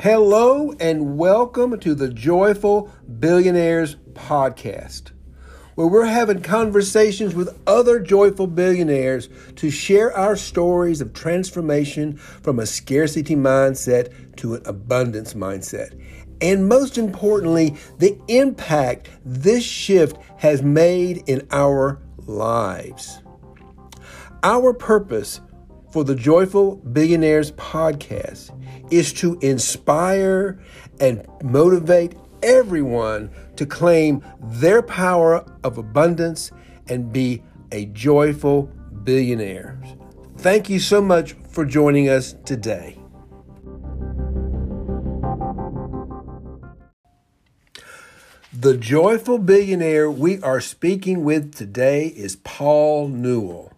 Hello and welcome to the Joyful Billionaires Podcast, where we're having conversations with other joyful billionaires to share our stories of transformation from a scarcity mindset to an abundance mindset. And most importantly, the impact this shift has made in our lives. Our purpose for the Joyful Billionaires podcast is to inspire and motivate everyone to claim their power of abundance and be a joyful billionaire. Thank you so much for joining us today. The joyful billionaire we are speaking with today is Paul Newell.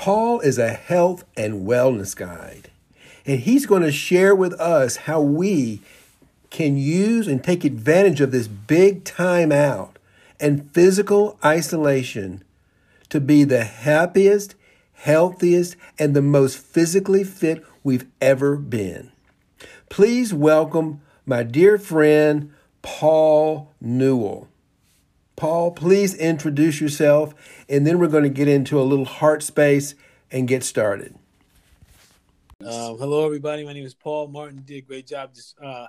Paul is a health and wellness guide, and he's going to share with us how we can use and take advantage of this big time out and physical isolation to be the happiest, healthiest, and the most physically fit we've ever been. Please welcome my dear friend, Paul Newell. Paul, please introduce yourself, and then we're going to get into a little heart space and get started. Uh, hello, everybody. My name is Paul Martin. Did a great job just uh,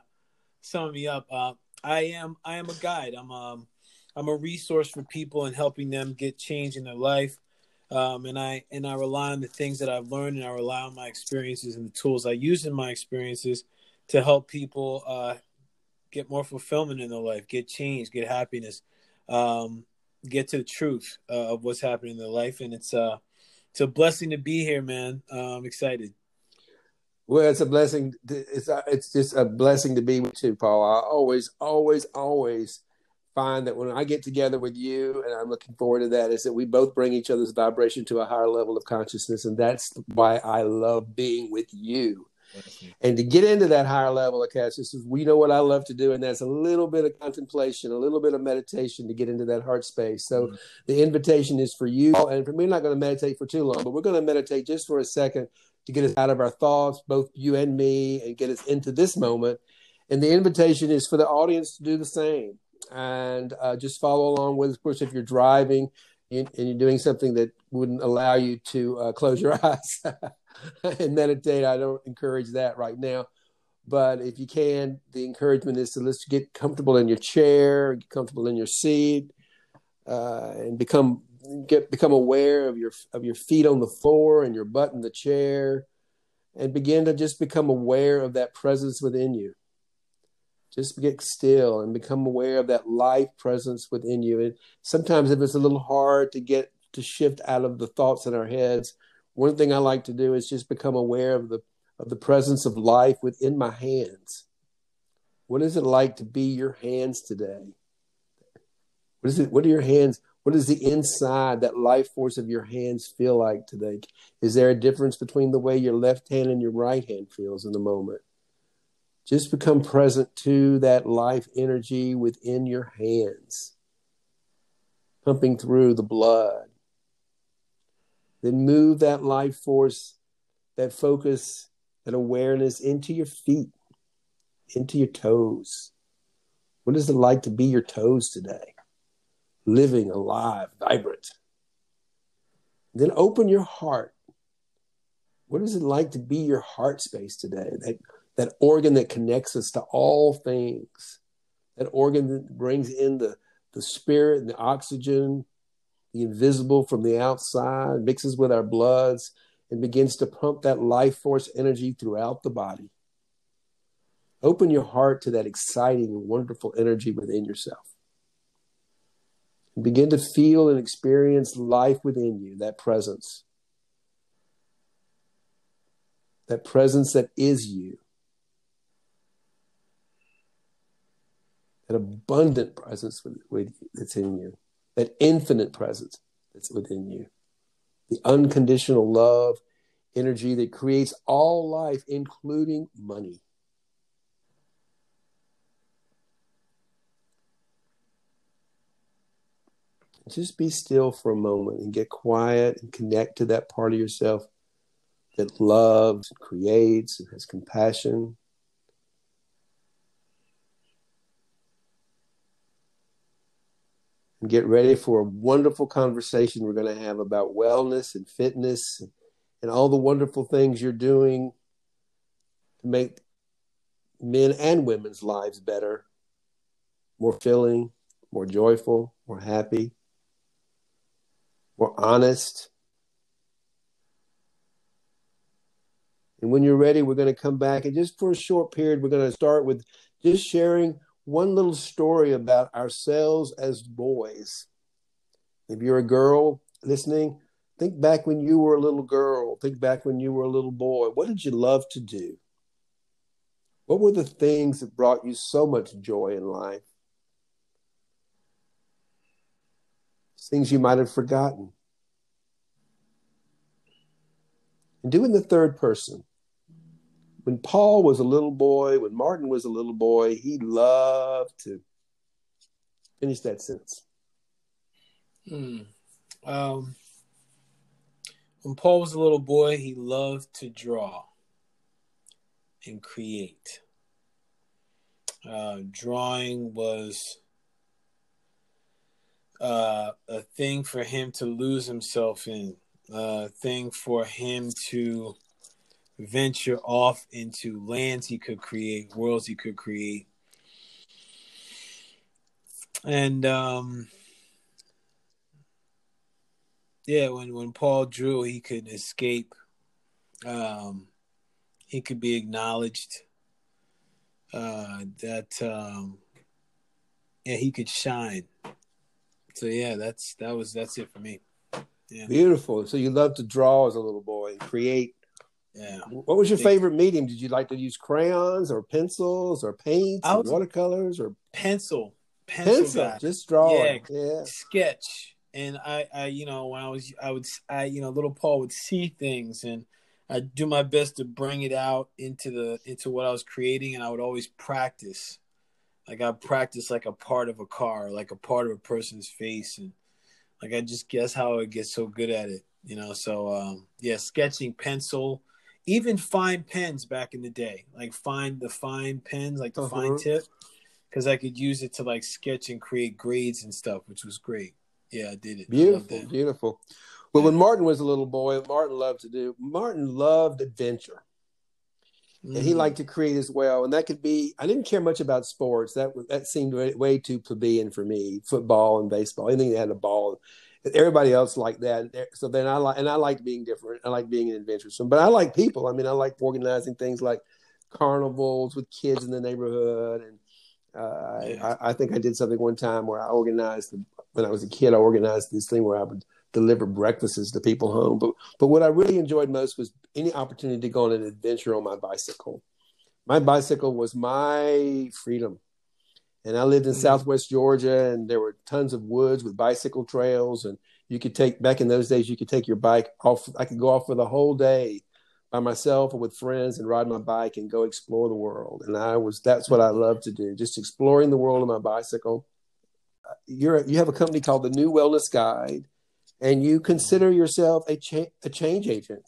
summing me up. Uh, I am I am a guide. I'm um I'm a resource for people and helping them get change in their life. Um, and I and I rely on the things that I've learned, and I rely on my experiences and the tools I use in my experiences to help people uh, get more fulfillment in their life, get change, get happiness, um, get to the truth uh, of what's happening in their life, and it's uh, it's a blessing to be here, man. Uh, I'm excited. Well, it's a blessing. It's uh, it's just a blessing to be with you, Paul. I always, always, always find that when I get together with you, and I'm looking forward to that, is that we both bring each other's vibration to a higher level of consciousness, and that's why I love being with you. And to get into that higher level of consciousness, we know what I love to do, and that's a little bit of contemplation, a little bit of meditation to get into that heart space. So mm-hmm. the invitation is for you, and for me, not going to meditate for too long, but we're going to meditate just for a second to get us out of our thoughts, both you and me, and get us into this moment. And the invitation is for the audience to do the same and uh, just follow along with. Of course, if you're driving and you're doing something that wouldn't allow you to uh, close your eyes. and meditate. I don't encourage that right now. But if you can, the encouragement is to let's get comfortable in your chair, get comfortable in your seat, uh, and become get become aware of your of your feet on the floor and your butt in the chair, and begin to just become aware of that presence within you. Just get still and become aware of that life presence within you. And sometimes, if it's a little hard to get to shift out of the thoughts in our heads, one thing I like to do is just become aware of the of the presence of life within my hands. What is it like to be your hands today? What is it? What are your hands? What does the inside, that life force of your hands feel like today? Is there a difference between the way your left hand and your right hand feels in the moment? Just become present to that life energy within your hands, pumping through the blood, then move that life force, that focus, that awareness into your feet, into your toes. What is it like to be your toes today? Living, alive, vibrant. Then open your heart. What is it like to be your heart space today? That, that organ that connects us to all things. That organ that brings in the, the spirit and the oxygen, the invisible from the outside, mixes with our bloods, and begins to pump that life force energy throughout the body. Open your heart to that exciting, wonderful energy within yourself. And begin to feel and experience life within you, that presence. That presence that is you. That abundant presence with, with, that's in you that infinite presence that's within you, the unconditional love energy that creates all life, including money. Just be still for a moment and get quiet and connect to that part of yourself that loves, creates, and has compassion. And get ready for a wonderful conversation we're going to have about wellness and fitness and all the wonderful things you're doing to make men and women's lives better, more filling, more joyful, more happy, more honest. And when you're ready, we're going to come back and just for a short period, we're going to start with just sharing one little story about ourselves as boys. If you're a girl listening, think back when you were a little girl. Think back when you were a little boy. What did you love to do? What were the things that brought you so much joy in life? Things you might have forgotten. And do in the third person when Paul was a little boy, when Martin was a little boy, he loved to finish that sentence. Hmm. Um, when Paul was a little boy, he loved to draw and create. Uh, drawing was uh, a thing for him to lose himself in, a thing for him to venture off into lands he could create, worlds he could create. And um yeah, when when Paul drew, he could escape. Um he could be acknowledged. Uh that um yeah, he could shine. So yeah, that's that was that's it for me. Yeah. Beautiful. So you love to draw as a little boy create yeah. What was your favorite medium? Did you like to use crayons or pencils or paints or watercolors or pencil? Pencil, pencil just draw. Yeah, yeah. Sketch. And I, I, you know, when I was, I would, I, you know, little Paul would see things, and I do my best to bring it out into the into what I was creating, and I would always practice. Like I practice like a part of a car, like a part of a person's face, and like I just guess how I get so good at it, you know. So um, yeah, sketching, pencil, even fine pens back in the day, like find the fine pens, like the uh-huh. fine tip, because I could use it to like sketch and create grades and stuff, which was great. Yeah, I did it. Beautiful, beautiful. Well, when Martin was a little boy, Martin loved to do. Martin loved adventure, mm. and he mm. liked to create as well. And that could be. I didn't care much about sports. That that seemed way, way too plebeian for me. Football and baseball, anything that had a ball everybody else like that. So then I like, and I like being different. I like being an adventuresome, but I like people. I mean, I like organizing things like carnivals with kids in the neighborhood. And uh, yeah. I, I, think I did something one time where I organized, when I was a kid, I organized this thing where I would deliver breakfasts to people home. But, but what I really enjoyed most was any opportunity to go on an adventure on my bicycle. My bicycle was my freedom and I lived in mm-hmm. Southwest Georgia, and there were tons of woods with bicycle trails, and you could take back in those days. You could take your bike off. I could go off for the whole day by myself or with friends and ride my bike and go explore the world. And I was that's what I love to do, just exploring the world on my bicycle. You're you have a company called the New Wellness Guide, and you consider yourself a cha- a change agent.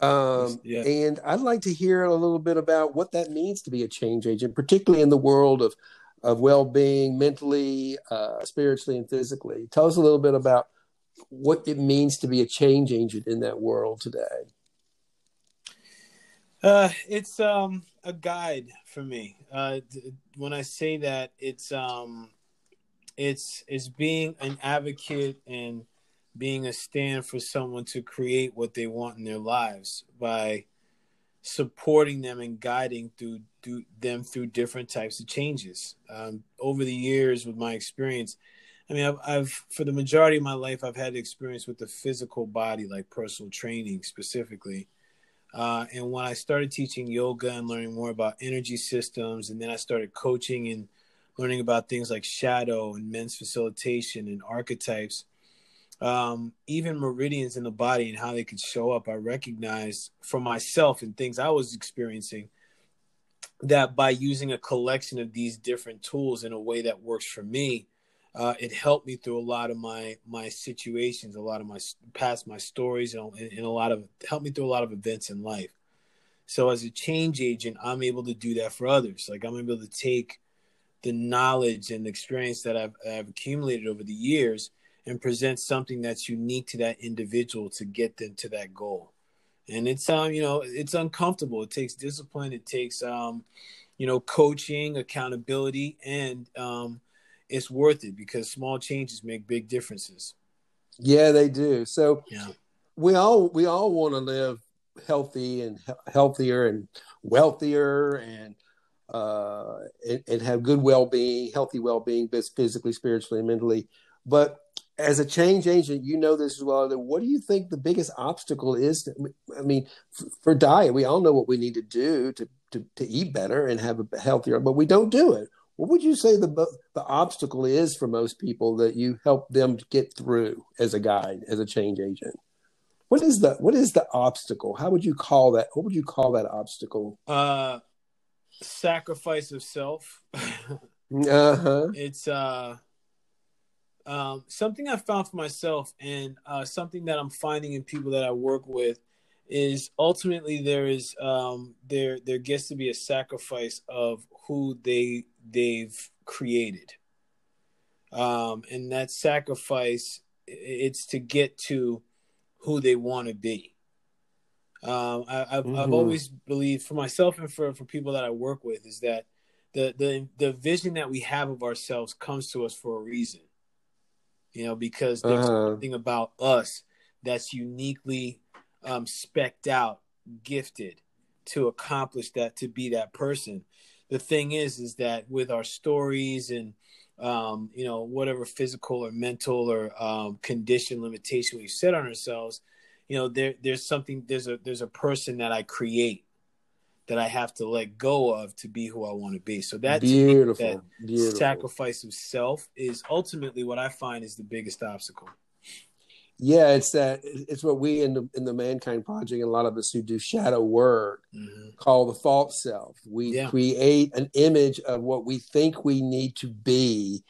Um, yeah. And I'd like to hear a little bit about what that means to be a change agent, particularly in the world of of well-being mentally uh, spiritually and physically. Tell us a little bit about what it means to be a change agent in that world today. Uh, it's um, a guide for me. Uh, when i say that it's um, it's it's being an advocate and being a stand for someone to create what they want in their lives by supporting them and guiding through, through them through different types of changes. Um, over the years, with my experience, I mean, I've, I've, for the majority of my life, I've had experience with the physical body, like personal training specifically. Uh, and when I started teaching yoga and learning more about energy systems, and then I started coaching and learning about things like shadow and men's facilitation and archetypes, um, even meridians in the body and how they could show up, I recognized for myself and things I was experiencing that by using a collection of these different tools in a way that works for me, uh, it helped me through a lot of my my situations, a lot of my past, my stories, and, and a lot of helped me through a lot of events in life. So as a change agent, I'm able to do that for others. Like I'm able to take the knowledge and experience that I've, I've accumulated over the years and present something that's unique to that individual to get them to that goal. And it's um, you know, it's uncomfortable. It takes discipline. It takes um, you know, coaching, accountability, and um, it's worth it because small changes make big differences. Yeah, they do. So yeah. we all we all want to live healthy and he- healthier and wealthier and uh and, and have good well-being, healthy well-being, both physically, spiritually, and mentally. But as a change agent, you know this as well. What do you think the biggest obstacle is? To, I mean, for, for diet, we all know what we need to do to, to, to eat better and have a healthier, but we don't do it. What would you say the the obstacle is for most people that you help them get through as a guide, as a change agent? What is the what is the obstacle? How would you call that? What would you call that obstacle? Uh, sacrifice of self. uh-huh. It's uh um, something I found for myself, and uh, something that I'm finding in people that I work with, is ultimately there is um, there there gets to be a sacrifice of who they they've created, um, and that sacrifice it's to get to who they want to be. Um, I, have mm-hmm. I've always believed for myself and for for people that I work with is that the the the vision that we have of ourselves comes to us for a reason you know, because there's uh-huh. something about us that's uniquely um, specked out, gifted to accomplish that, to be that person. The thing is, is that with our stories and um, you know whatever physical or mental or um, condition limitation we set on ourselves, you know there there's something there's a there's a person that I create that I have to let go of to be who I want to be. So that beautiful, that beautiful. sacrifice of self is ultimately what I find is the biggest obstacle. Yeah, it's that it's what we in the in the mankind project and a lot of us who do shadow work mm-hmm. call the false self. We yeah. create an image of what we think we need to be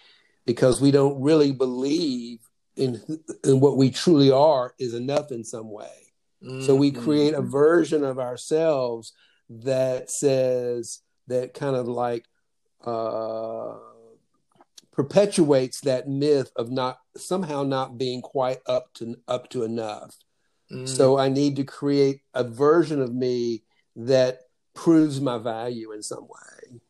because we don't really believe in in what we truly are is enough in some way. Mm-hmm. So we mm-hmm. create a version of ourselves that says that kind of like uh, perpetuates that myth of not somehow not being quite up to up to enough. Mm. So I need to create a version of me that proves my value in some way.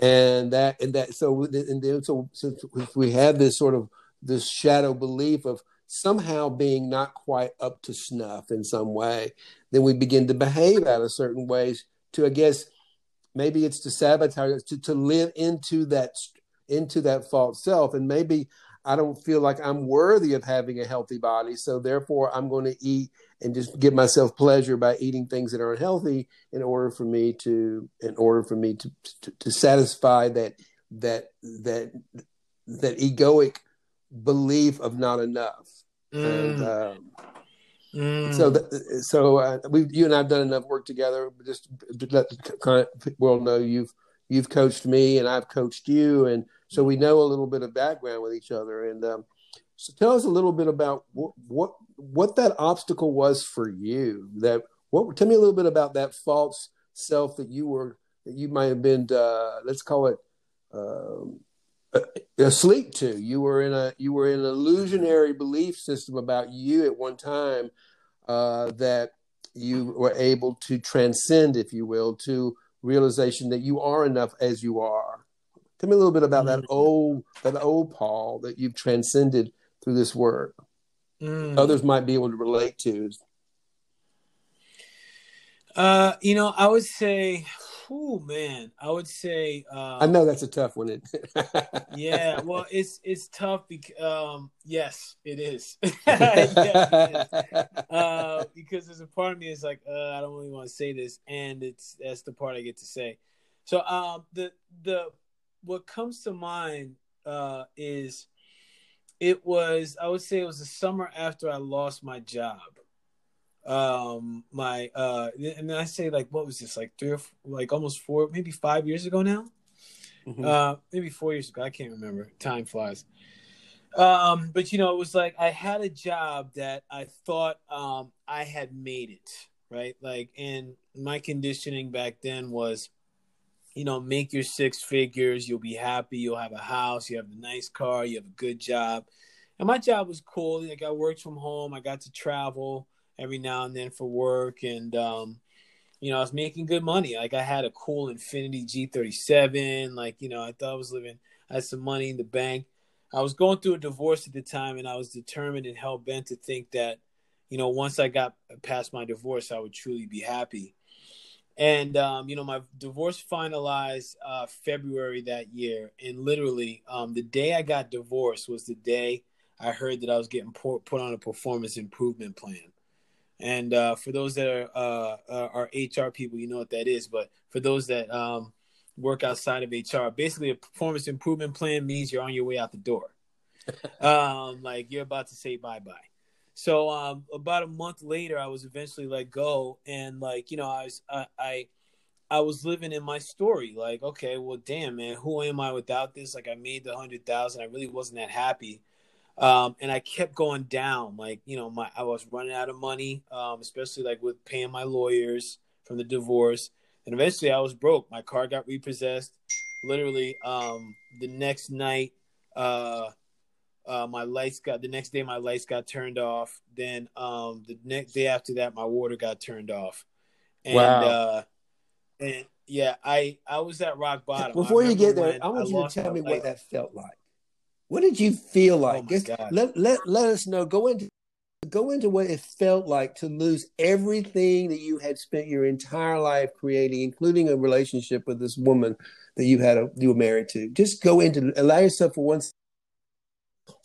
And that and that so and then so since we have this sort of this shadow belief of somehow being not quite up to snuff in some way, then we begin to behave out of certain ways to, I guess, maybe it's to sabotage to, to live into that into that false self. And maybe i don't feel like i'm worthy of having a healthy body so therefore i'm going to eat and just give myself pleasure by eating things that are unhealthy in order for me to in order for me to to, to satisfy that that that that egoic belief of not enough mm. and um, Mm. So, so uh, we, you and I've done enough work together. Just to let the world know you've you've coached me and I've coached you, and so we know a little bit of background with each other. And um, so, tell us a little bit about what what what that obstacle was for you. That what? Tell me a little bit about that false self that you were that you might have been. Uh, let's call it. Um, asleep to. You were in a you were in an illusionary belief system about you at one time uh, that you were able to transcend, if you will, to realization that you are enough as you are. Tell me a little bit about mm-hmm. that old that old Paul that you've transcended through this work. Mm. Others might be able to relate to. Uh, you know, I would say Oh man, I would say. Uh, I know that's a tough one. yeah, well, it's it's tough because um, yes, it is. yes, it is. Uh, because there's a part of me is like, uh, I don't really want to say this, and it's that's the part I get to say. So, um, the the what comes to mind uh, is it was I would say it was the summer after I lost my job um my uh and then i say like what was this like three or four, like almost four maybe five years ago now mm-hmm. uh maybe four years ago i can't remember time flies um but you know it was like i had a job that i thought um i had made it right like and my conditioning back then was you know, make your six figures. You'll be happy. You'll have a house. You have a nice car. You have a good job. And my job was cool. Like I worked from home. I got to travel every now and then for work, and um, you know, I was making good money. Like I had a cool Infiniti G37. Like you know, I thought I was living. I had some money in the bank. I was going through a divorce at the time, and I was determined and hell bent to think that, you know, once I got past my divorce, I would truly be happy. And um, you know, my divorce finalized uh, February that year, and literally, um, the day I got divorced was the day I heard that I was getting put on a performance improvement plan. And uh, for those that are uh, are HR people, you know what that is. But for those that um, work outside of HR, basically a performance improvement plan means you're on your way out the door. um, like you're about to say bye bye. So um, about a month later, I was eventually let go, and like you know, I was I, I I was living in my story. Like, okay, well, damn, man, who am I without this? Like, I made the hundred thousand. I really wasn't that happy. Um, and I kept going down. Like, you know, my I was running out of money, um, especially like with paying my lawyers from the divorce. And eventually, I was broke. My car got repossessed. Literally, um, the next night, uh, uh, my lights got the next day my lights got turned off. Then um, the next day after that, my water got turned off. And, wow. Uh, and yeah, I I was at rock bottom. Before you get there, I want I you to tell me light. what that felt like. What did you feel like? Oh let, let let us know. Go into go into what it felt like to lose everything that you had spent your entire life creating, including a relationship with this woman that you had a, you were married to. Just go into allow yourself for once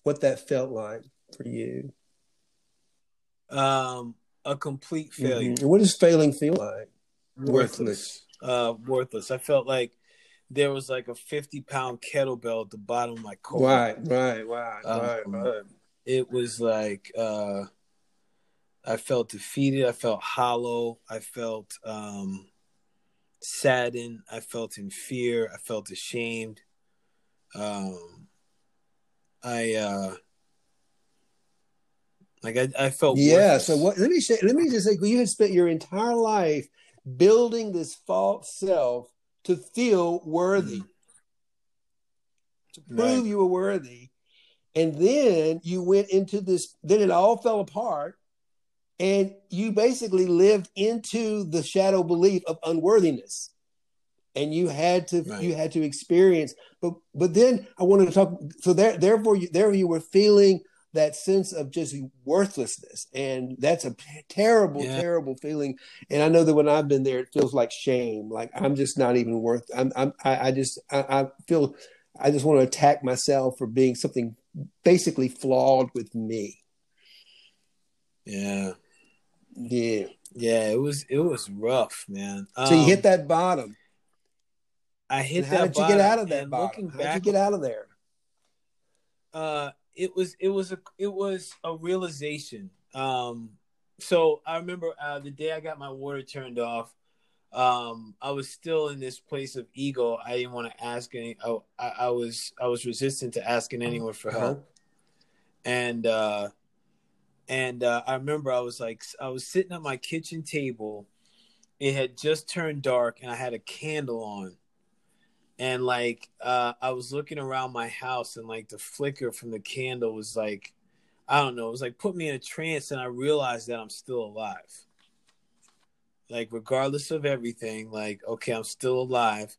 what that felt like for you. Um, a complete mm-hmm. failure. Mm-hmm. What does failing feel like? Worthless. Uh, worthless. I felt like there was like a fifty pound kettlebell at the bottom of my core. Right, right, right, um, right, right. It was like uh, I felt defeated. I felt hollow. I felt um, saddened. I felt in fear. I felt ashamed. Um, I uh like I, I felt yeah. Worthless. So what? Let me say. Let me just say, you had spent your entire life building this false self to feel worthy, mm. to prove right. you were worthy, and then you went into this. Then it all fell apart, and you basically lived into the shadow belief of unworthiness and you had to right. you had to experience but but then i wanted to talk so there therefore you, there you were feeling that sense of just worthlessness. And that's a terrible yeah. terrible feeling. And i know that when i've been there it feels like shame. Like i'm just not even worth i'm, I'm I, I just I, I feel i just want to attack myself for being something basically flawed with me. Yeah. Yeah. Yeah it was it was rough man. Um, so you hit um, that bottom. I hit and how did you get out of that? Looking how did you get out of there? Uh, it was it was a it was a realization. Um, so I remember uh, the day I got my water turned off. Um, I was still in this place of ego. I didn't want to ask any. I, I, I was I was resistant to asking anyone for help, and uh, and uh, I remember I was like I was sitting at my kitchen table. It had just turned dark, and I had a candle on and like uh I was looking around my house and like the flicker from the candle was like I don't know, it was like put me in a trance and I realized that I'm still alive. Like regardless of everything, like okay, I'm still alive.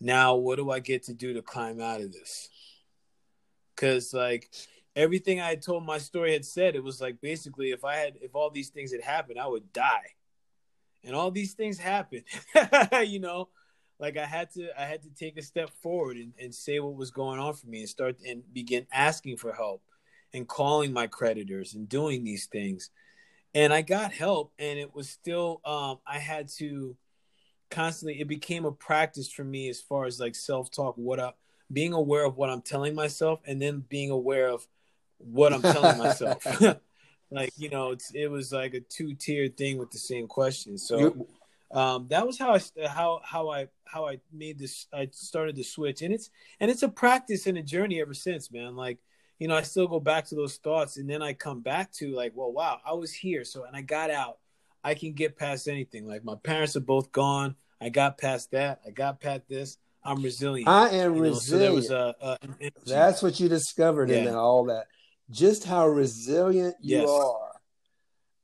Now what do I get to do to climb out of this? Cuz like everything I had told my story had said it was like basically if I had if all these things had happened, I would die. And all these things happened. you know, like I had to I had to take a step forward and, and say what was going on for me and start and begin asking for help and calling my creditors and doing these things. And I got help and it was still um I had to constantly it became a practice for me as far as like self-talk, what up being aware of what I'm telling myself and then being aware of what I'm telling myself. like, you know, it's it was like a two-tiered thing with the same question. So You're- um, that was how I how how I how I made this. I started the switch, and it's and it's a practice and a journey ever since, man. Like you know, I still go back to those thoughts, and then I come back to like, well, wow, I was here, so and I got out. I can get past anything. Like my parents are both gone. I got past that. I got past this. I'm resilient. I am you resilient. So a, a, That's what you discovered yeah. in all that. Just how resilient you yes. are.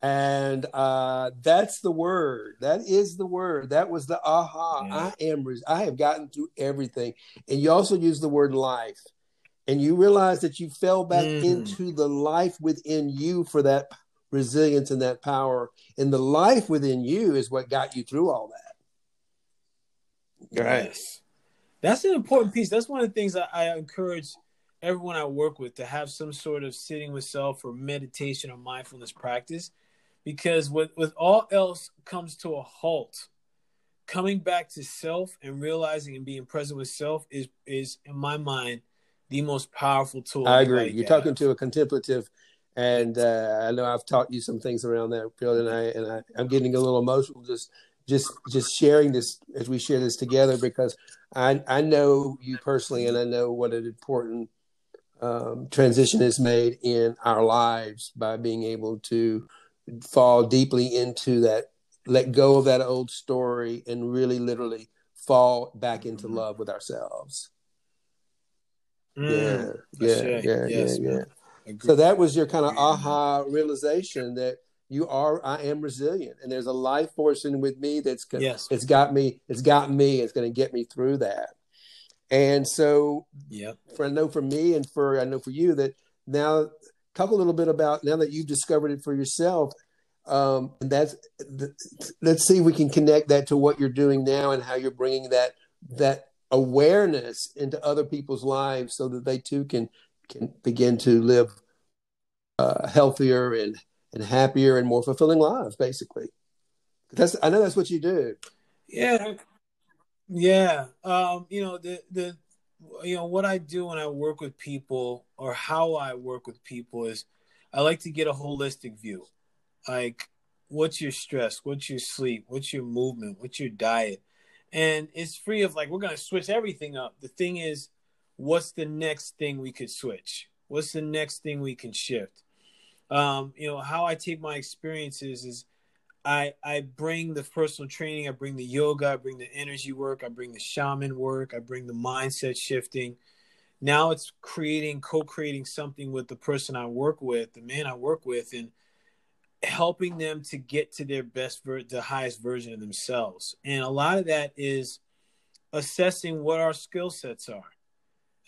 And uh, that's the word. That is the word. That was the aha. Yeah. I am. I have gotten through everything. And you also use the word life, and you realize that you fell back mm. into the life within you for that resilience and that power. And the life within you is what got you through all that. Yes. That's an important piece. That's one of the things I, I encourage everyone I work with to have some sort of sitting with self or meditation or mindfulness practice because with, with all else comes to a halt. Coming back to self and realizing and being present with self is is in my mind the most powerful tool i agree. You're talking to a contemplative and uh, i know i've taught you some things around that field and i and I, i'm getting a little emotional just just just sharing this as we share this together because i i know you personally and i know what an important um, transition is made in our lives by being able to fall deeply into that, let go of that old story, and really literally fall back into mm-hmm. love with ourselves. Mm, yeah, yeah, yeah, yes, yeah, yeah. So that was your kind of aha realization that you are I am resilient and there's a life force in with me that's yes. it's got me it's got me it's going to get me through that. And so yeah. For I know for me and for I know for you that now talk a little bit about now that you've discovered it for yourself um, and that's let's see if we can connect that to what you're doing now and how you're bringing that that awareness into other people's lives so that they too can can begin to live uh, healthier and and happier and more fulfilling lives basically. That's i know that's what you do. Yeah. Yeah. Um you know the the you know what I do when I work with people or how I work with people is I like to get a holistic view. Like what's your stress, what's your sleep, what's your movement, what's your diet? And it's free of like we're going to switch everything up. The thing is what's the next thing we could switch? What's the next thing we can shift? Um, you know, how I take my experiences is I I bring the personal training, I bring the yoga, I bring the energy work, I bring the shaman work, I bring the mindset shifting. Now it's creating, co-creating something with the person I work with, the man I work with, and helping them to get to their best, ver- the highest version of themselves. And a lot of that is assessing what our skill sets are,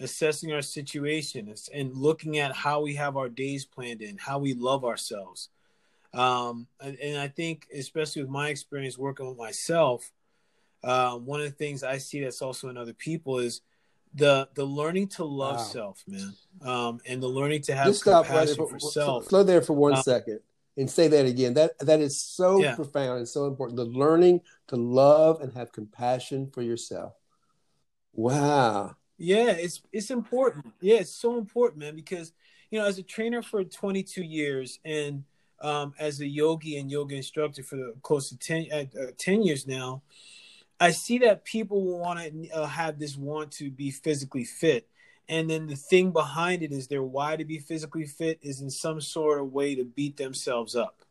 assessing our situation, and looking at how we have our days planned in, how we love ourselves um, and, and, I think, especially with my experience working with myself, um, one of the things I see that's also in other people is the the learning to love wow. self, man, um, and the learning to have Just compassion right for, for self. Slow there for one um, second and say that again. That that is so yeah. profound and so important. The learning to love and have compassion for yourself. Wow. Yeah, it's it's important. Yeah, it's so important, man, because you know, as a trainer for 22 years and um, as a yogi and yoga instructor for close to 10, uh, uh, 10 years now, I see that people want to uh, have this want to be physically fit. And then the thing behind it is their why to be physically fit is in some sort of way to beat themselves up.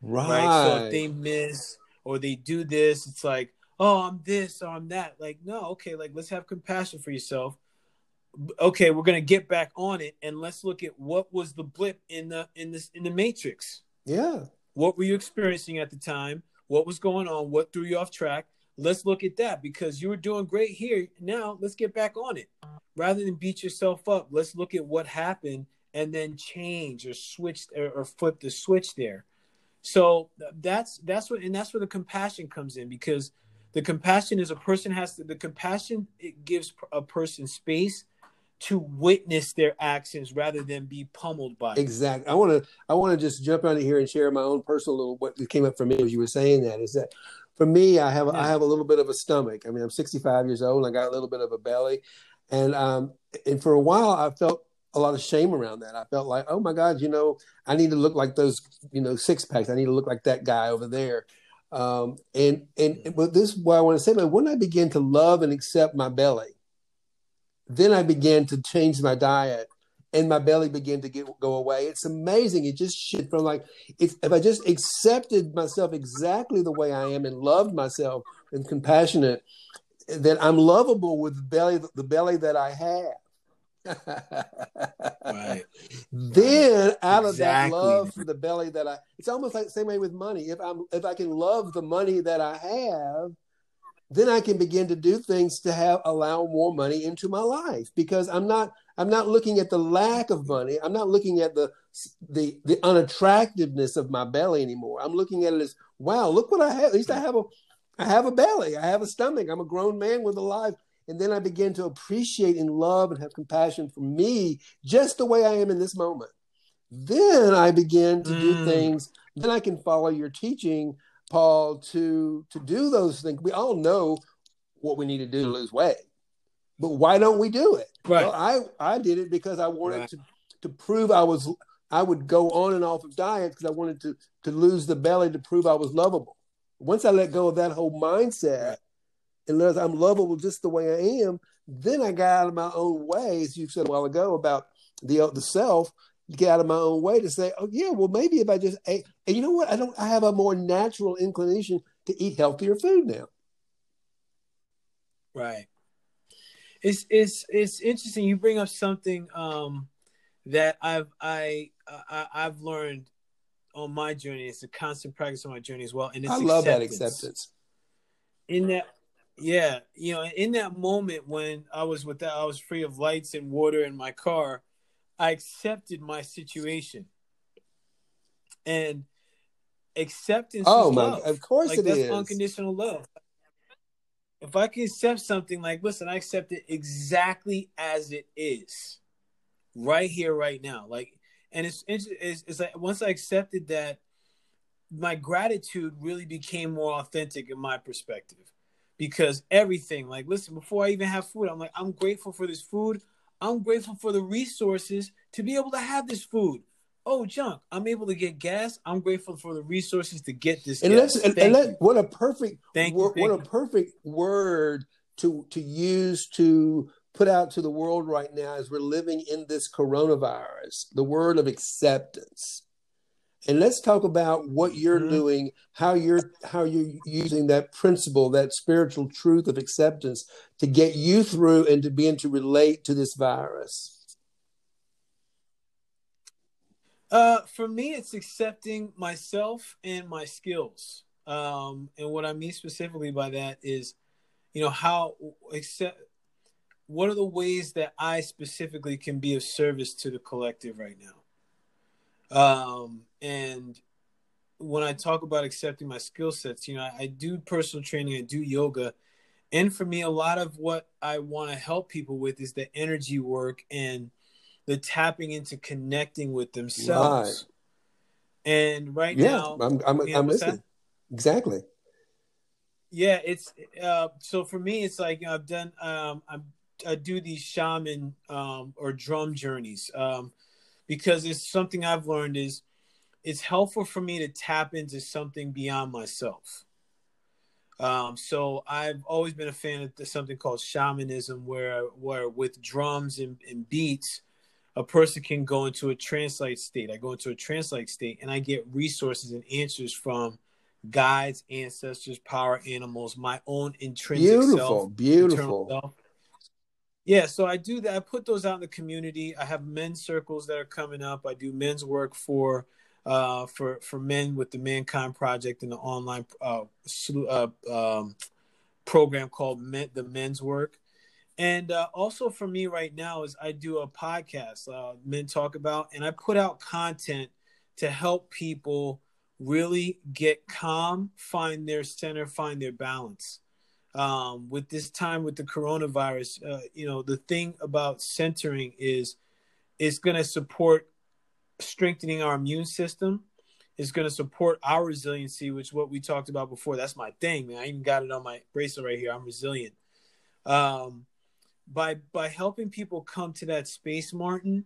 Right. right? So if they miss or they do this, it's like, oh, I'm this or I'm that. Like, no, okay, like let's have compassion for yourself. Okay, we're gonna get back on it and let's look at what was the blip in the in this in the matrix yeah. What were you experiencing at the time? What was going on? What threw you off track? Let's look at that because you were doing great here. Now let's get back on it. Rather than beat yourself up, let's look at what happened and then change or switch or, or flip the switch there. So that's that's what and that's where the compassion comes in because the compassion is a person has to the compassion it gives a person space to witness their actions rather than be pummeled by exactly i want to i want to just jump out of here and share my own personal little what came up for me as you were saying that is that for me i have yeah. i have a little bit of a stomach. I mean i'm 65 years old and i got a little bit of a belly and um and for a while i felt a lot of shame around that. I felt like oh my god you know i need to look like those you know six packs. I need to look like that guy over there. Um and and but this is what i want to say but when i begin to love and accept my belly then I began to change my diet and my belly began to get go away. It's amazing. It just shit from like if, if I just accepted myself exactly the way I am and loved myself and compassionate, that I'm lovable with the belly the belly that I have. right. Then out of that love for the belly that I it's almost like the same way with money. If I'm if I can love the money that I have, then I can begin to do things to have allow more money into my life because I'm not I'm not looking at the lack of money. I'm not looking at the the the unattractiveness of my belly anymore. I'm looking at it as wow, look what I have. At least I have a I have a belly. I have a stomach. I'm a grown man with a life. And then I begin to appreciate and love and have compassion for me just the way I am in this moment. Then I begin to mm. do things. Then I can follow your teaching, Paul, to to do those things. We all know what we need to do to lose weight, but why don't we do it? Right. Well, I I did it because I wanted right. to to prove I was. I would go on and off of diet because I wanted to to lose the belly to prove I was lovable. Once I let go of that whole mindset and realize I'm lovable just the way I am, then I got out of my own way, as you said a while ago about the uh, the self. Get out of my own way to say, oh yeah, well maybe if I just ate, and you know what, I don't. I have a more natural inclination to eat healthier food now. Right. It's it's it's interesting. You bring up something um, that I've I, I I've learned on my journey. It's a constant practice on my journey as well. And it's I love acceptance. that acceptance. In that, yeah, you know, in that moment when I was with that, I was free of lights and water in my car. I accepted my situation, and acceptance. Oh my! Love. Of course, like, it is. unconditional love. If I can accept something like, listen, I accept it exactly as it is, right here, right now. Like and it's, it's it's like once I accepted that, my gratitude really became more authentic in my perspective, because everything like listen before I even have food, I'm like I'm grateful for this food. I'm grateful for the resources to be able to have this food. Oh, junk! I'm able to get gas. I'm grateful for the resources to get this. And let's and, let, what a perfect thank word, you, what a perfect word to to use to put out to the world right now as we're living in this coronavirus the word of acceptance and let's talk about what you're mm-hmm. doing how you're how you're using that principle that spiritual truth of acceptance to get you through and to begin to relate to this virus uh, for me it's accepting myself and my skills um, and what i mean specifically by that is you know how accept what are the ways that I specifically can be of service to the collective right now? Um, and when I talk about accepting my skill sets, you know, I, I, do personal training, I do yoga. And for me, a lot of what I want to help people with is the energy work and the tapping into connecting with themselves. Right. And right yeah, now, I'm, I'm, I'm listening. Exactly. Yeah, it's uh, so for me, it's like I've done. Um, I'm uh, do these shaman um, or drum journeys um, because it's something I've learned is it's helpful for me to tap into something beyond myself. Um, so I've always been a fan of something called shamanism, where where with drums and, and beats, a person can go into a trance-like state. I go into a trance-like state, and I get resources and answers from guides, ancestors, power animals, my own intrinsic beautiful, self, beautiful, self, yeah, so I do that. I put those out in the community. I have men's circles that are coming up. I do men's work for uh, for for men with the Mankind Project and the online uh, uh, um, program called Men, the Men's Work. And uh, also for me right now is I do a podcast, uh, Men Talk About, and I put out content to help people really get calm, find their center, find their balance um, with this time with the coronavirus, uh, you know, the thing about centering is it's going to support strengthening our immune system. is going to support our resiliency, which what we talked about before. That's my thing, man. I even got it on my bracelet right here. I'm resilient. Um, by by helping people come to that space, Martin,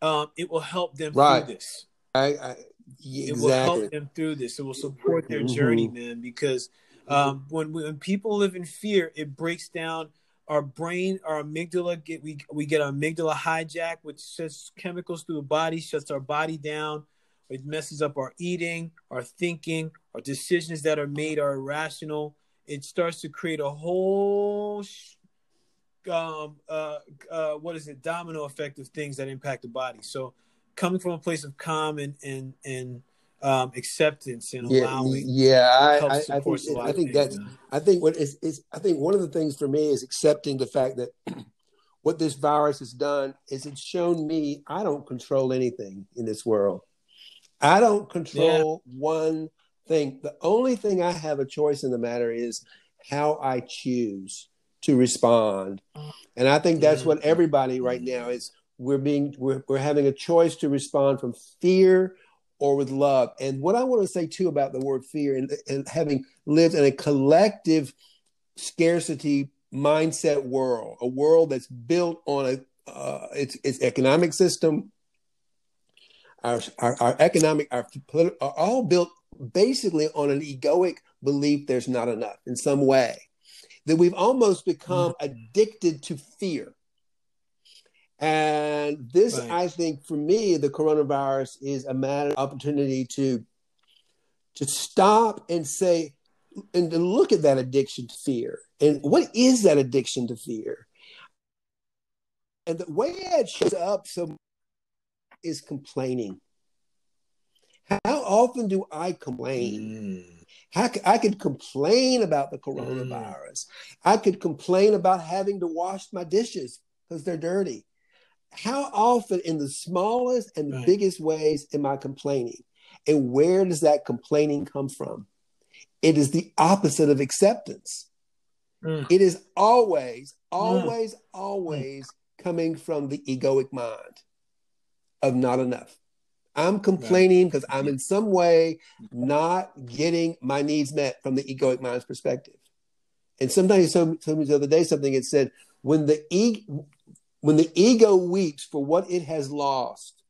um, it will help them right. through this. I, I exactly. It will help them through this. It will support their mm-hmm. journey, man, because um, when when people live in fear, it breaks down our brain, our amygdala get we we get our amygdala hijack, which sends chemicals through the body, shuts our body down. It messes up our eating, our thinking, our decisions that are made are irrational. It starts to create a whole um uh uh what is it domino effect of things that impact the body. So coming from a place of calm and and and um, acceptance and yeah, allowing. Yeah, I, I, I think, I think that's. I think what is, is. I think one of the things for me is accepting the fact that what this virus has done is it's shown me I don't control anything in this world. I don't control yeah. one thing. The only thing I have a choice in the matter is how I choose to respond. And I think that's what everybody right now is. We're being we're, we're having a choice to respond from fear or with love. And what I want to say too about the word fear and, and having lived in a collective scarcity mindset world, a world that's built on a uh, its its economic system, our, our, our economic, our political, are all built basically on an egoic belief there's not enough in some way. That we've almost become mm-hmm. addicted to fear. And this, right. I think, for me, the coronavirus is a matter of opportunity to to stop and say and to look at that addiction to fear. And what is that addiction to fear? And the way it shows up so is complaining. How often do I complain? Mm. How, I could complain about the coronavirus. Mm. I could complain about having to wash my dishes because they're dirty how often in the smallest and right. biggest ways am I complaining? And where does that complaining come from? It is the opposite of acceptance. Mm. It is always, always, mm. always mm. coming from the egoic mind of not enough. I'm complaining because right. I'm in some way not getting my needs met from the egoic mind's perspective. And sometimes, some, some the other day, something had said, when the e- when the ego weeps for what it has lost,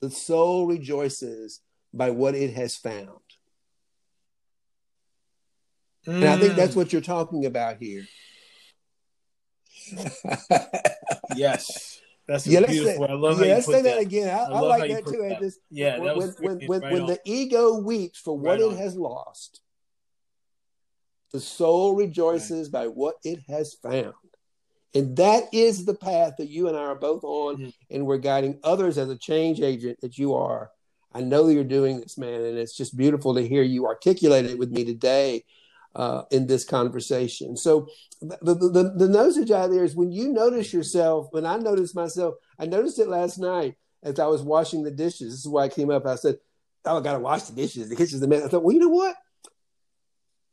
the soul rejoices by what it has found. Mm. And I think that's mm. what you're talking about here. yes. That's yeah, beautiful. Say, I love yeah, let's say that, that again. I, I, I like that too. That. Just, yeah, when, when, when, when, right when the ego weeps for what right it has lost, the soul rejoices right. by what it has found. And that is the path that you and I are both on, mm-hmm. and we're guiding others as a change agent that you are. I know you're doing this, man, and it's just beautiful to hear you articulate it with me today uh, in this conversation. So, the, the, the nosage out there is when you notice yourself, when I noticed myself, I noticed it last night as I was washing the dishes. This is why I came up. I said, Oh, I got to wash the dishes. The kitchen's the man. I thought, well, you know what?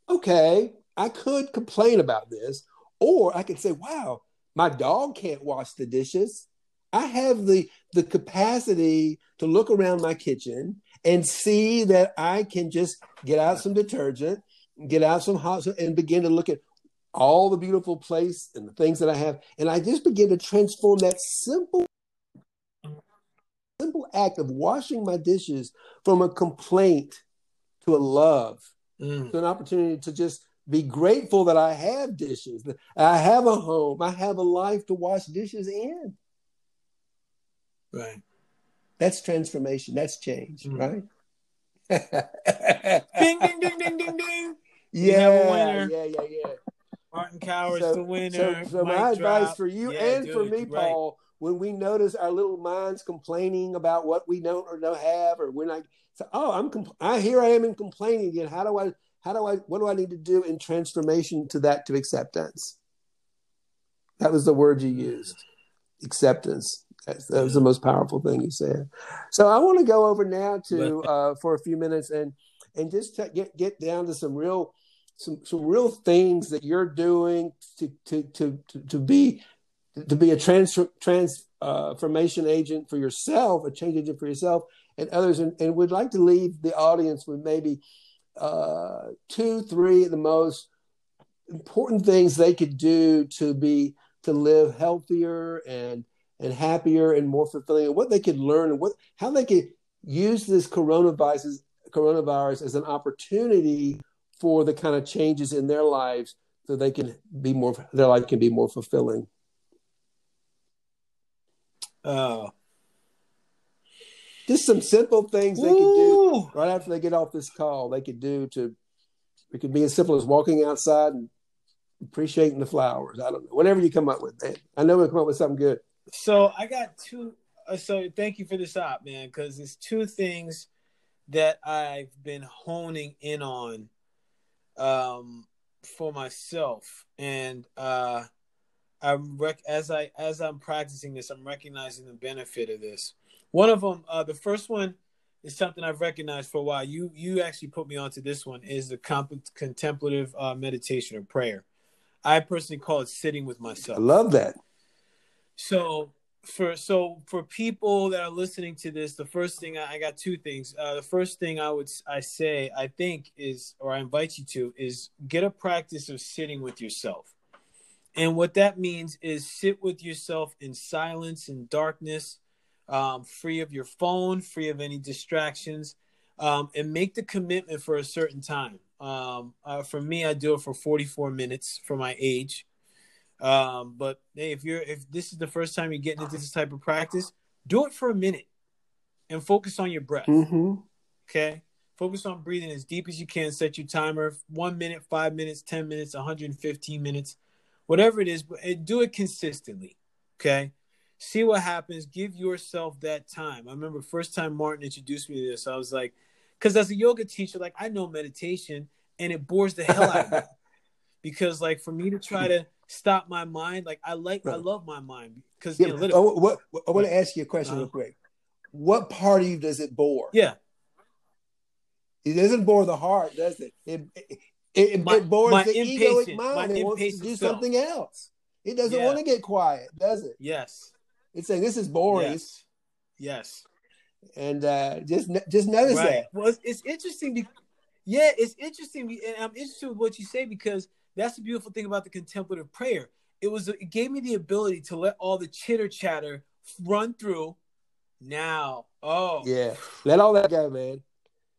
Okay, I could complain about this, or I could say, wow, my dog can't wash the dishes. I have the the capacity to look around my kitchen and see that I can just get out some detergent, get out some hot, and begin to look at all the beautiful place and the things that I have, and I just begin to transform that simple simple act of washing my dishes from a complaint to a love, mm. to an opportunity to just be grateful that I have dishes, I have a home, I have a life to wash dishes in. Right. That's transformation. That's change, mm-hmm. right? ding, ding, ding, ding, ding, ding. Yeah, yeah, yeah, yeah. Martin Coward's so, the winner. So, so my advice for you yeah, and dude, for me, Paul, right. when we notice our little minds complaining about what we don't or don't have, or we're not, so, oh, I'm, compl- I here I am in complaining again. How do I how do I what do I need to do in transformation to that to acceptance? That was the word you used. Acceptance. That was the most powerful thing you said. So I want to go over now to uh, for a few minutes and and just t- get get down to some real some some real things that you're doing to to to to, to be to be a trans transformation agent for yourself, a change agent for yourself and others, and, and would like to leave the audience with maybe uh, two, three the most important things they could do to be to live healthier and and happier and more fulfilling, and what they could learn and what how they could use this coronavirus coronavirus as an opportunity for the kind of changes in their lives so they can be more their life can be more fulfilling. Uh, just some simple things they could do right after they get off this call. They could do to it could be as simple as walking outside and appreciating the flowers. I don't know. Whatever you come up with man. I know we'll come up with something good. So i got two uh, so thank you for this op man because it's two things that i've been honing in on um for myself. And uh i'm rec- as i as i'm practicing this i'm recognizing the benefit of this one of them uh the first one is something i've recognized for a while you you actually put me onto this one is the comp- contemplative uh, meditation or prayer i personally call it sitting with myself i love that so for so for people that are listening to this, the first thing I, I got two things. Uh, the first thing I would I say I think is, or I invite you to, is get a practice of sitting with yourself. And what that means is sit with yourself in silence and darkness, um, free of your phone, free of any distractions, um, and make the commitment for a certain time. Um, uh, for me, I do it for 44 minutes for my age. Um, but hey, if you're if this is the first time you're getting into this type of practice, do it for a minute and focus on your breath. Mm-hmm. Okay. Focus on breathing as deep as you can. Set your timer one minute, five minutes, 10 minutes, 115 minutes, whatever it is, but do it consistently. Okay. See what happens. Give yourself that time. I remember first time Martin introduced me to this, I was like, because as a yoga teacher, like I know meditation and it bores the hell out of me. because like for me to try to stop my mind, like I like right. I love my mind because yeah, oh, what, what, I want to ask you a question uh, real quick. What part of you does it bore? Yeah. It doesn't bore the heart, does it? It it, it, my, it bores the egoic mind. It wants to do self. something else. It doesn't yeah. want to get quiet, does it? Yes. It's saying this is boring. Yes. yes. And uh, just just notice right. that. Well, it's, it's interesting. Be- yeah, it's interesting, and I'm interested with what you say because that's the beautiful thing about the contemplative prayer. It was it gave me the ability to let all the chitter chatter run through. Now, oh yeah, let all that go, man.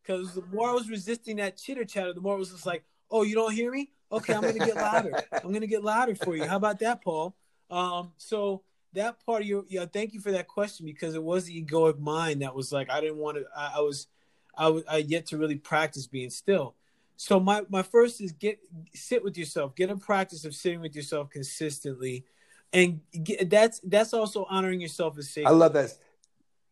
Because the more I was resisting that chitter chatter, the more it was just like, oh, you don't hear me? Okay, I'm gonna get louder. I'm gonna get louder for you. How about that, Paul? Um, so that part of your yeah, thank you for that question because it was the egoic mind that was like I didn't want to. I, I was, I was, I yet to really practice being still. So my my first is get sit with yourself, get a practice of sitting with yourself consistently, and get, that's that's also honoring yourself as sacred. I love that.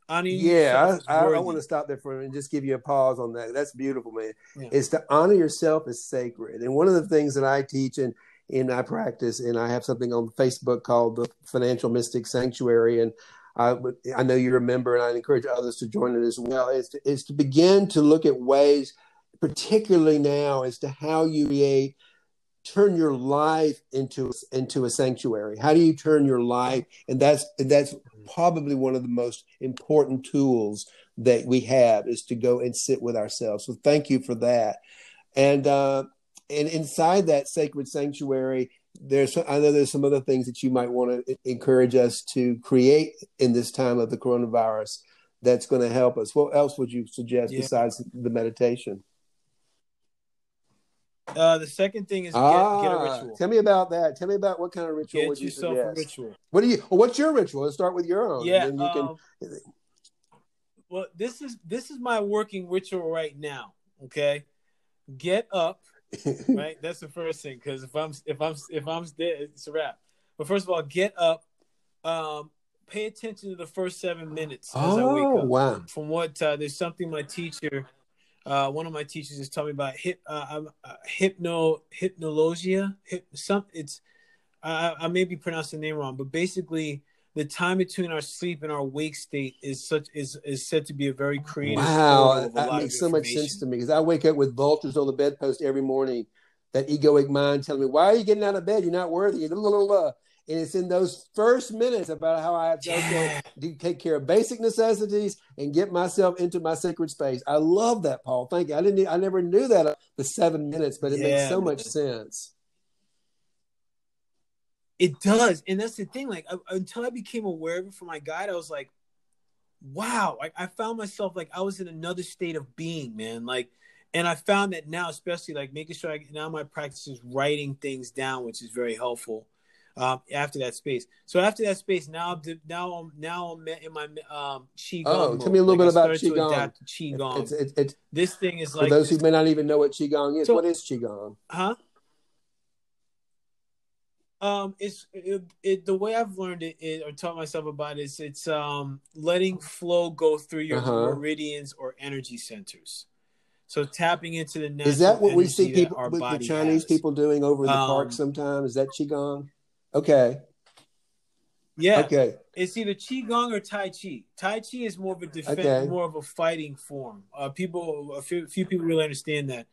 Honoring yeah, I, I, I, want to stop there for and just give you a pause on that. That's beautiful, man. Yeah. Is to honor yourself as sacred, and one of the things that I teach and in my practice, and I have something on Facebook called the Financial Mystic Sanctuary, and I, I know you remember, and I encourage others to join it as well. Is to, is to begin to look at ways particularly now as to how you create turn your life into into a sanctuary. How do you turn your life? And that's and that's probably one of the most important tools that we have is to go and sit with ourselves. So thank you for that. And uh and inside that sacred sanctuary there's i know there's some other things that you might want to encourage us to create in this time of the coronavirus that's going to help us what else would you suggest yeah. besides the meditation uh, the second thing is get, ah, get, a ah, ritual. Tell me about that. Tell me about what kind of ritual get would you yourself suggest? a ritual. What do you? What's your ritual? Let's start with your own. Yeah. you um, can... Well, this is this is my working ritual right now. Okay, get up. Right, that's the first thing. Because if I'm if I'm if I'm dead, it's a wrap. But first of all, get up. Um, pay attention to the first seven minutes as oh, I wake up. Wow. From what uh, there's something my teacher uh, one of my teachers just told me about hip, uh, uh, hypno hypnologia. Hip, some it's I, I may be pronouncing the name wrong, but basically the time between our sleep and our wake state is such is is said to be a very creative. Wow, that makes so much sense to me because I wake up with vultures on the bedpost every morning. That egoic mind telling me, "Why are you getting out of bed? You're not worthy." Blah, blah, blah and it's in those first minutes about how I have to yeah. take care of basic necessities and get myself into my sacred space. I love that, Paul. Thank you. I didn't. I never knew that uh, the seven minutes, but it yeah, makes so much sense. It does, and that's the thing. Like I, until I became aware of it for my guide, I was like, "Wow!" I, I found myself like I was in another state of being, man. Like and I found that now, especially like making sure I now my practice is writing things down, which is very helpful. Um, after that space, so after that space, now I'm now I'm now I'm in my um qigong. Oh, mode. tell me a little Like, bit I about qigong. qigong. It's, it's, it's, this thing is for like those who may not even know what qigong is. So- what is qigong? Huh? Um, it's it, it the way I've learned it, it or taught myself about it is it's um letting flow go through your Uh-huh. meridians or energy centers. So tapping into the natural Is that what we see people the Chinese has. people doing over in the Um, park sometimes? Is that qigong? Okay. Yeah, Okay. it's either qigong or tai chi. Tai chi is more of a defense, Okay. more of a fighting form. Uh, people, a few, few people really understand that.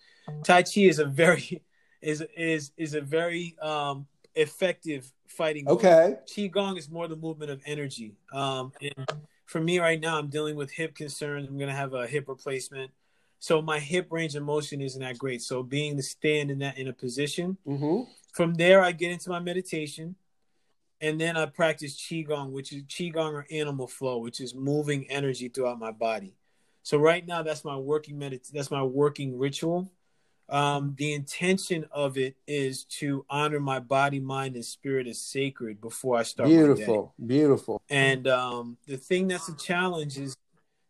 Tai chi is a very is is is a very um effective fighting. Okay. Qigong is more the movement of energy. Um, and for me right now, I'm dealing with hip concerns. I'm going to have a hip replacement. So my hip range of motion isn't that great. So being to stand in that in a position, hmm from there I get into my meditation, and then I practice qigong, which is qigong or animal flow, which is moving energy throughout my body. So right now, that's my working medit. That's my working ritual. Um, the intention of it is to honor my body, mind, and spirit as sacred before I start. Beautiful. Beautiful. And um, the thing that's a challenge is,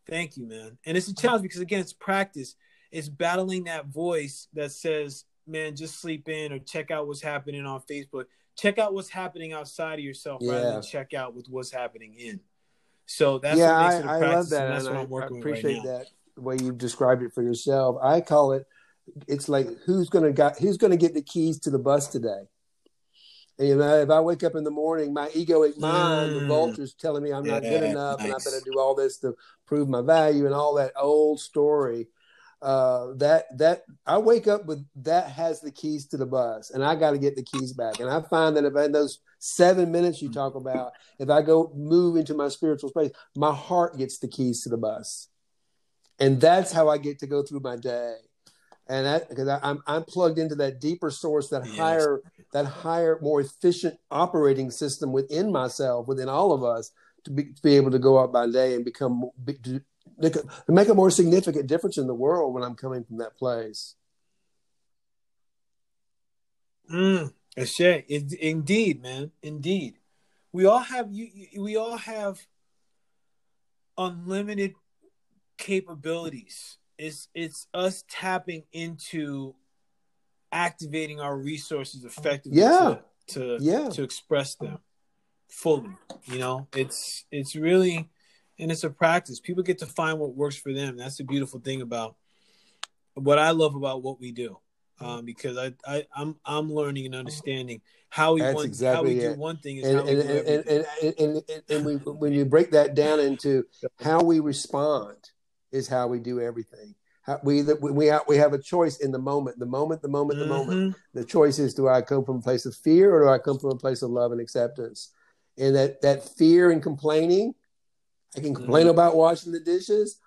thank you, man. And it's a challenge because again, it's practice. It's battling that voice that says, "Man, just sleep in," or check out what's happening on Facebook. Check out what's happening outside of yourself rather than check out with what's happening in. So that's yeah, what makes I, it a I love that. and that's what I, I'm working I with right appreciate now. that the way you described it for yourself. I call it. It's like who's gonna got who's gonna get the keys to the bus today. And, you know, if I wake up in the morning, my egoic mind, the Mm. vulture's telling me I'm not good Yeah, enough, and I better do all this to prove my value, and all that old story. Uh, that that I wake up with that has the keys to the bus, and I got to get the keys back. And I find that if in those seven minutes you talk about, if I go move into my spiritual space, my heart gets the keys to the bus, and that's how I get to go through my day. And that because I'm I'm plugged into that deeper source, that Yes. higher, that higher, more efficient operating system within myself, within all of us, to be to be able to go out by day and become be- to make a, to make a more significant difference in the world when I'm coming from that place. Mm, Ashe, it, indeed, man, indeed. We all have you. you- We all have unlimited capabilities. It's it's us tapping into activating our resources effectively. Yeah. To, to Yeah. to express them fully. You know, it's it's really and it's a practice. People get to find what works for them. That's the beautiful thing about what I love about what we do. Um, because I, I I'm I'm learning and understanding how we want exactly how we do one thing is And how we and do and, and, and, and, and we, when you break that down into how we respond is how we do everything. How, we we have, we have a choice in the moment, the moment, the moment, the moment. Mhm. The choice is: do I come from a place of fear or do I come from a place of love and acceptance? And that that fear and complaining, I can complain Mhm. about washing the dishes,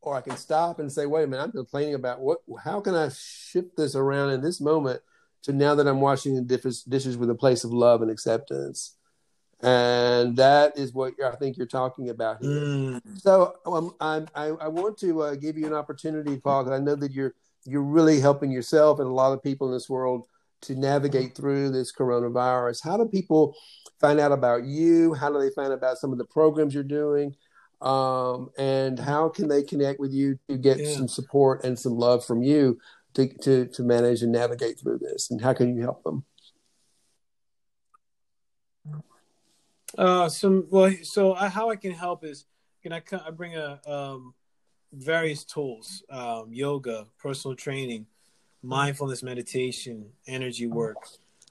or I can stop and say, "Wait a minute, I'm complaining about what? How can I shift this around in this moment to now that I'm washing the dishes with a place of love and acceptance?" And that is what I think you're talking about here. Mm. So um, I, I, I want to uh, give you an opportunity, Paul, because I know that you're you're really helping yourself and a lot of people in this world to navigate through this coronavirus. How do people find out about you? How do they find out about some of the programs you're doing? Um, and how can they connect with you to get Yeah. some support and some love from you to, to, to manage and navigate through this? And how can you help them? Uh, some well, so I, how I can help is can I I bring a um various tools, um, yoga, personal training, mindfulness, meditation, energy work.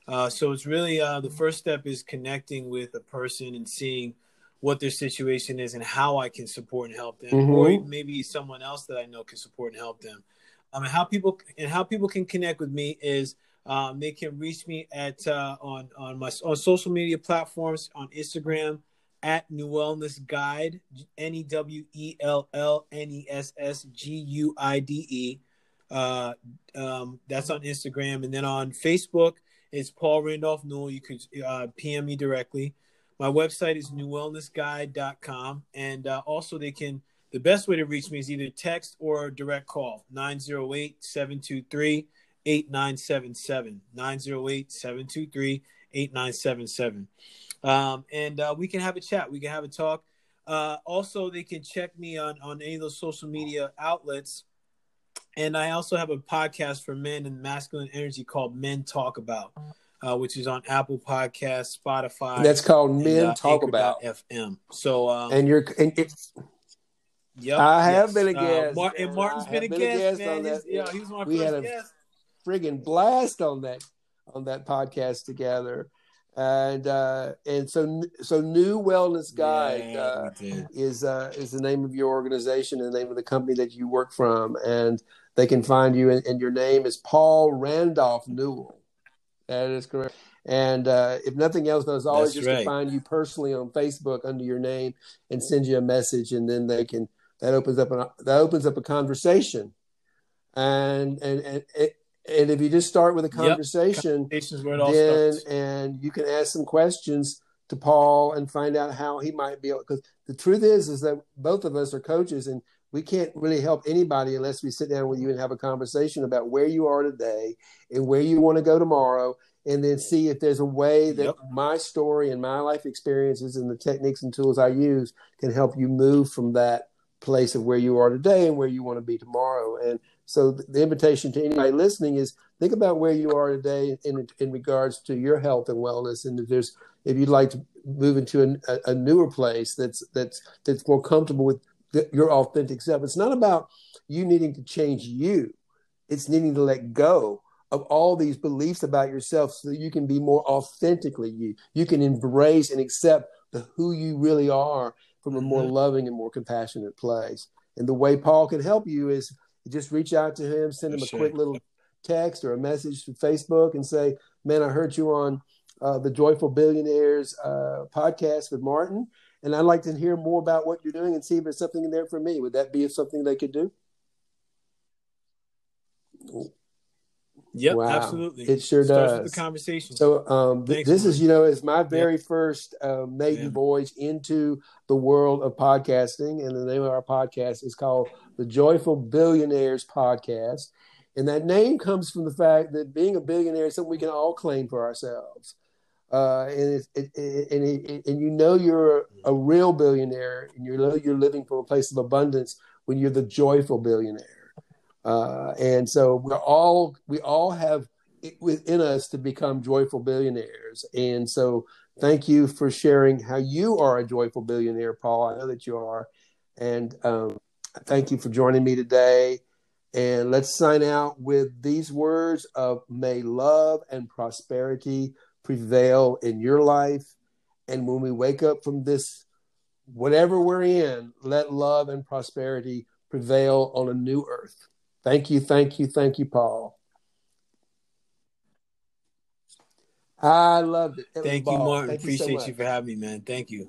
Uh, so it's really uh, the first step is connecting with a person and seeing what their situation is and how I can support and help them, Mhm. or maybe someone else that I know can support and help them. Um, and how people and how people can connect with me is um, they can reach me at uh, on on my on social media platforms on Instagram at New Wellness Guide N E W E L L N E S S G U I D E. Uh, um, that's on Instagram, and then on Facebook it's Paul Randolph Newell. You could uh, PM me directly. My website is newwellnessguide.com, and uh, also they can the best way to reach me is either text or direct call 908 723 8977. 908 723 8977. Um, and uh, we can have a chat. We can have a talk. Uh, also, they can check me on, on any of those social media outlets. And I also have a podcast for men and masculine energy called Men Talk About, uh, which is on Apple Podcasts, Spotify. That's called Men and, uh, Talk About FM. So, um, and you're and it's. Yep, I have yes. been a guest. Uh, Mar- and Martin's been a, been guest, a guest, man. He's, yeah, he was my we first guest. Friggin' blast on that on that podcast together and uh, and so so new wellness guide yeah, uh, is uh, is the name of your organization and the name of the company that you work from, and they can find you. And, and your name is Paul Randolph Newell. That is correct. And uh, if nothing else, those always That's just right. find you personally on Facebook under your name and send you a message, and then they can that opens up an that opens up a conversation, and and and. It, and if you just start with a conversation, yep. then and you can ask some questions to Paul and find out how he might be able. Because the truth is, is that both of us are coaches, and we can't really help anybody unless we sit down with you and have a conversation about where you are today and where you want to go tomorrow, and then see if there's a way that Yep. my story and my life experiences and the techniques and tools I use can help you move from that place of where you are today and where you want to be tomorrow. And so the invitation to anybody listening is think about where you are today in in regards to your health and wellness, and if there's if you'd like to move into a, a newer place that's that's that's more comfortable with the, your authentic self. It's not about you needing to change you; it's needing to let go of all these beliefs about yourself so that you can be more authentically you. You can embrace and accept the who you really are from a more Mhm. loving and more compassionate place. And the way Paul can help you is just reach out to him, send him For a sure. quick little text or a message to Facebook and say, Man, I heard you on uh, the Joyful Billionaires uh, podcast with Martin, and I'd like to hear more about what you're doing and see if there's something in there for me. Would that be something they could do? Yep, Wow. absolutely. It sure Starts does. with the conversation. So um, th- this is, you know, is my very first uh, maiden Yeah. voyage into the world of podcasting, and the name of our podcast is called the Joyful Billionaires Podcast. And that name comes from the fact that being a billionaire is something we can all claim for ourselves. Uh, and it, it, and, it, and you know you're a, a real billionaire, and you know you're living from a place of abundance when you're the joyful billionaire. Uh, and so we're all we all have it within us to become joyful billionaires. And so thank you for sharing how you are a joyful billionaire, Paul. I know that you are. And um, thank you for joining me today. And let's sign out with these words of may love and prosperity prevail in your life. And when we wake up from this, whatever we're in, let love and prosperity prevail on a new earth. Thank you, thank you, thank you, Paul. I loved it. It Thank you. Martin. Thank you so Appreciate you, for having me, man. Thank you.